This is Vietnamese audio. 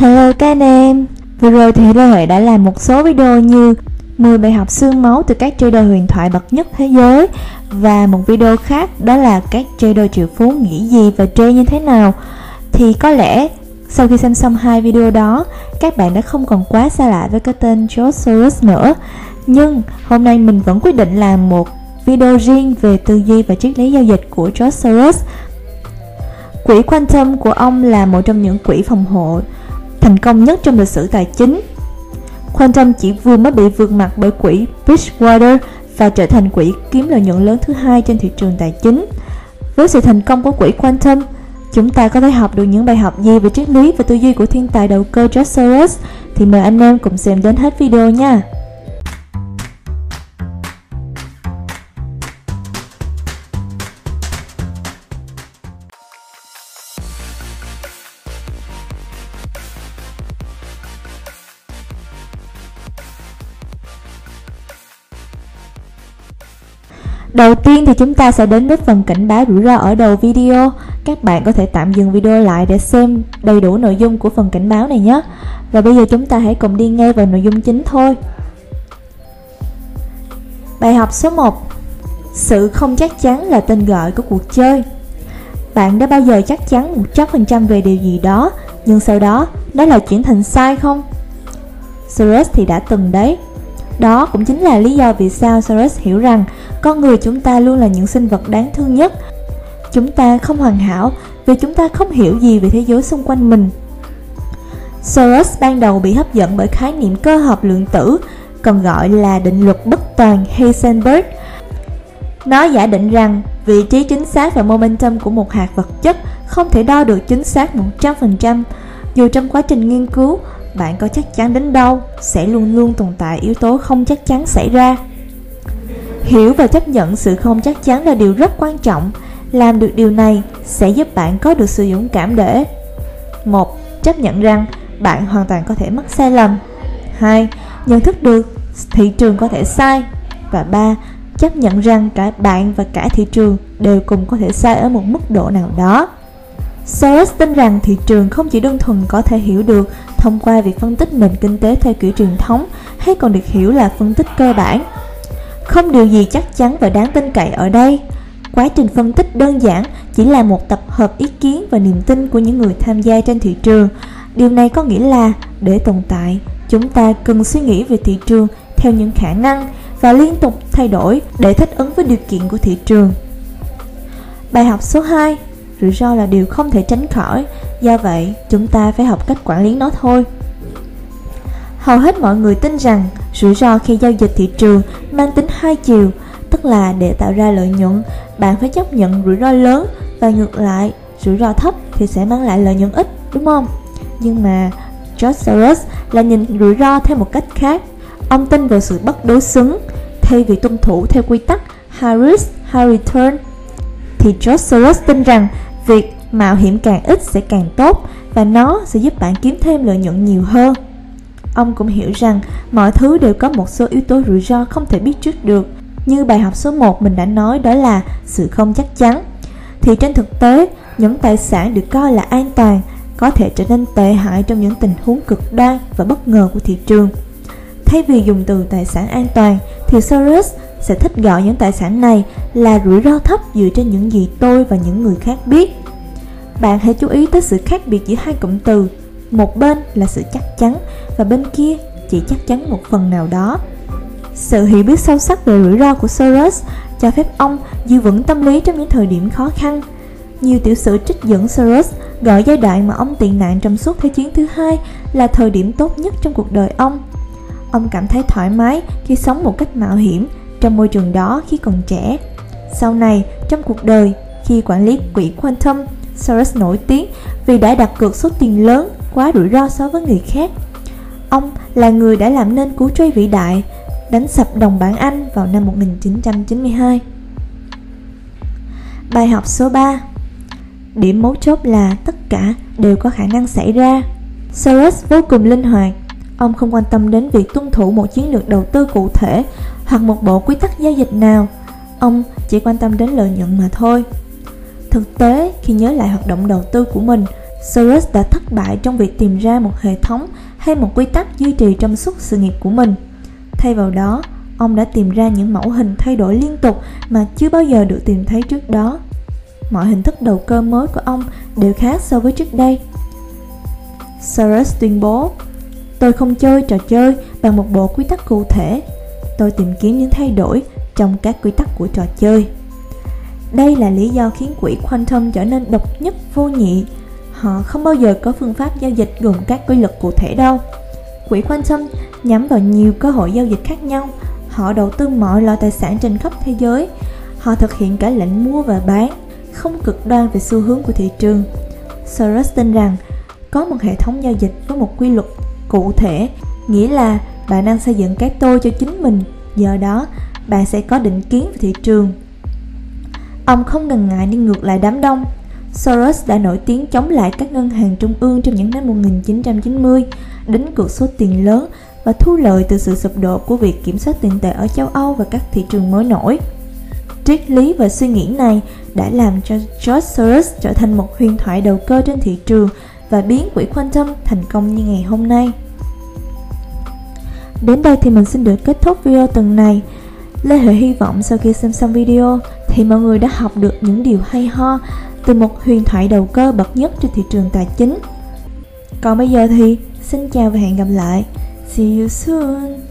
Hello các anh em. Vừa rồi thì Lê Huệ đã làm một số video như 10 bài học xương máu từ các trader huyền thoại bậc nhất thế giới Và một video khác đó là các trader triệu phú nghĩ gì và trade như thế nào. Thì có lẽ sau khi xem xong hai video đó, Các bạn đã không còn quá xa lạ với cái tên George Soros nữa. Nhưng hôm nay mình vẫn quyết định làm một video riêng về tư duy và triết lý giao dịch của George Soros Quỹ Quantum của ông là một trong những quỹ phòng hộ thành công nhất trong lịch sử tài chính. Quantum chỉ vừa mới bị vượt mặt bởi quỹ Bridgewater và trở thành quỹ kiếm lợi nhuận lớn thứ hai trên thị trường tài chính. Với sự thành công của quỹ Quantum, chúng ta có thể học được những bài học gì về triết lý và tư duy của thiên tài đầu cơ George Soros thì mời anh em cùng xem đến hết video nha. Đầu tiên thì chúng ta sẽ đến với phần cảnh báo rủi ro ở đầu video. Các bạn có thể tạm dừng video lại để xem đầy đủ nội dung của phần cảnh báo này nhé. Và bây giờ chúng ta hãy cùng đi ngay vào nội dung chính thôi. Bài học số 1 Sự không chắc chắn là tên gọi của cuộc chơi Bạn đã bao giờ chắc chắn 100% về điều gì đó, Nhưng sau đó, nó lại chuyển thành sai không? Soros thì đã từng đấy đó cũng chính là lý do vì sao Soros hiểu rằng con người chúng ta luôn là những sinh vật đáng thương nhất. Chúng ta không hoàn hảo vì chúng ta không hiểu gì về thế giới xung quanh mình. Soros ban đầu bị hấp dẫn bởi khái niệm cơ học lượng tử, còn gọi là định luật bất toàn Heisenberg. Nó giả định rằng vị trí chính xác và momentum của một hạt vật chất không thể đo được chính xác 100%. Dù trong quá trình nghiên cứu, bạn có chắc chắn đến đâu, sẽ luôn luôn tồn tại yếu tố không chắc chắn xảy ra. Hiểu và chấp nhận sự không chắc chắn là điều rất quan trọng. Làm được điều này sẽ giúp bạn có được sự dũng cảm để, một, chấp nhận rằng bạn hoàn toàn có thể mắc sai lầm. Hai, nhận thức được thị trường có thể sai. Và ba, chấp nhận rằng cả bạn và cả thị trường đều cùng có thể sai ở một mức độ nào đó. Soros tin rằng thị trường không chỉ đơn thuần có thể hiểu được thông qua việc phân tích nền kinh tế theo kiểu truyền thống hay còn được hiểu là phân tích cơ bản. Không điều gì chắc chắn và đáng tin cậy ở đây. Quá trình phân tích đơn giản chỉ là một tập hợp ý kiến và niềm tin của những người tham gia trên thị trường. Điều này có nghĩa là để tồn tại, chúng ta cần suy nghĩ về thị trường theo những khả năng và liên tục thay đổi để thích ứng với điều kiện của thị trường. Bài học số 2 rủi ro là điều không thể tránh khỏi. Do vậy, chúng ta phải học cách quản lý nó thôi. Hầu hết mọi người tin rằng rủi ro khi giao dịch thị trường mang tính hai chiều, tức là để tạo ra lợi nhuận, bạn phải chấp nhận rủi ro lớn và ngược lại, rủi ro thấp thì sẽ mang lại lợi nhuận ít, đúng không? Nhưng mà George Soros là nhìn rủi ro theo một cách khác. Ông tin vào sự bất đối xứng thay vì tuân thủ theo quy tắc high risk high return thì George Soros tin rằng Việc mạo hiểm càng ít sẽ càng tốt và nó sẽ giúp bạn kiếm thêm lợi nhuận nhiều hơn. Ông cũng hiểu rằng mọi thứ đều có một số yếu tố rủi ro không thể biết trước được. Như bài học số 1 mình đã nói đó là sự không chắc chắn. Thì trên thực tế, những tài sản được coi là an toàn có thể trở nên tệ hại trong những tình huống cực đoan và bất ngờ của thị trường. Thay vì dùng từ tài sản an toàn thì Soros sẽ thích gọi những tài sản này là rủi ro thấp dựa trên những gì tôi và những người khác biết. Bạn hãy chú ý tới sự khác biệt giữa hai cụm từ. Một bên là sự chắc chắn và bên kia chỉ chắc chắn một phần nào đó. Sự hiểu biết sâu sắc về rủi ro của Soros cho phép ông giữ vững tâm lý trong những thời điểm khó khăn. Nhiều tiểu sử trích dẫn Soros gọi giai đoạn mà ông tị nạn trong suốt Thế chiến thứ hai là thời điểm tốt nhất trong cuộc đời ông. Ông cảm thấy thoải mái khi sống một cách mạo hiểm trong môi trường đó khi còn trẻ. Sau này, trong cuộc đời, khi quản lý quỹ Quantum, Soros nổi tiếng vì đã đặt cược số tiền lớn quá rủi ro so với người khác. Ông là người đã làm nên cú truy vĩ đại, đánh sập đồng bảng Anh vào năm 1992. Bài học số 3 Điểm mấu chốt là tất cả đều có khả năng xảy ra. Soros vô cùng linh hoạt. Ông không quan tâm đến việc tuân thủ một chiến lược đầu tư cụ thể hoặc một bộ quy tắc giao dịch nào ông chỉ quan tâm đến lợi nhuận mà thôi thực tế khi nhớ lại hoạt động đầu tư của mình Soros đã thất bại trong việc tìm ra một hệ thống hay một quy tắc duy trì trong suốt sự nghiệp của mình. Thay vào đó, ông đã tìm ra những mẫu hình thay đổi liên tục mà chưa bao giờ được tìm thấy trước đó. Mọi hình thức đầu cơ mới của ông đều khác so với trước đây. Soros tuyên bố, tôi không chơi trò chơi bằng một bộ quy tắc cụ thể. Tôi tìm kiếm những thay đổi trong các quy tắc của trò chơi. Đây là lý do khiến quỹ Quantum trở nên độc nhất vô nhị. Họ không bao giờ có phương pháp giao dịch gồm các quy luật cụ thể đâu. Quỹ Quantum nhắm vào nhiều cơ hội giao dịch khác nhau. Họ đầu tư mọi loại tài sản trên khắp thế giới. Họ thực hiện cả lệnh mua và bán, không cực đoan về xu hướng của thị trường. Soros tin rằng có một hệ thống giao dịch với một quy luật cụ thể, nghĩa là bạn đang xây dựng cái tôi cho chính mình. Do đó, bạn sẽ có định kiến về thị trường Ông không ngần ngại đi ngược lại đám đông. Soros đã nổi tiếng chống lại các ngân hàng trung ương trong những năm 1990, đánh cược số tiền lớn và thu lợi từ sự sụp đổ của việc kiểm soát tiền tệ ở châu Âu và các thị trường mới nổi. Triết lý và suy nghĩ này đã làm cho George Soros trở thành một huyền thoại đầu cơ trên thị trường và biến quỹ Quantum thành công như ngày hôm nay. Đến đây thì mình xin được kết thúc video tuần này. Lê Huệ hy vọng sau khi xem xong video thì mọi người đã học được những điều hay ho từ một huyền thoại đầu cơ bậc nhất trên thị trường tài chính. Còn bây giờ thì xin chào và hẹn gặp lại. See you soon.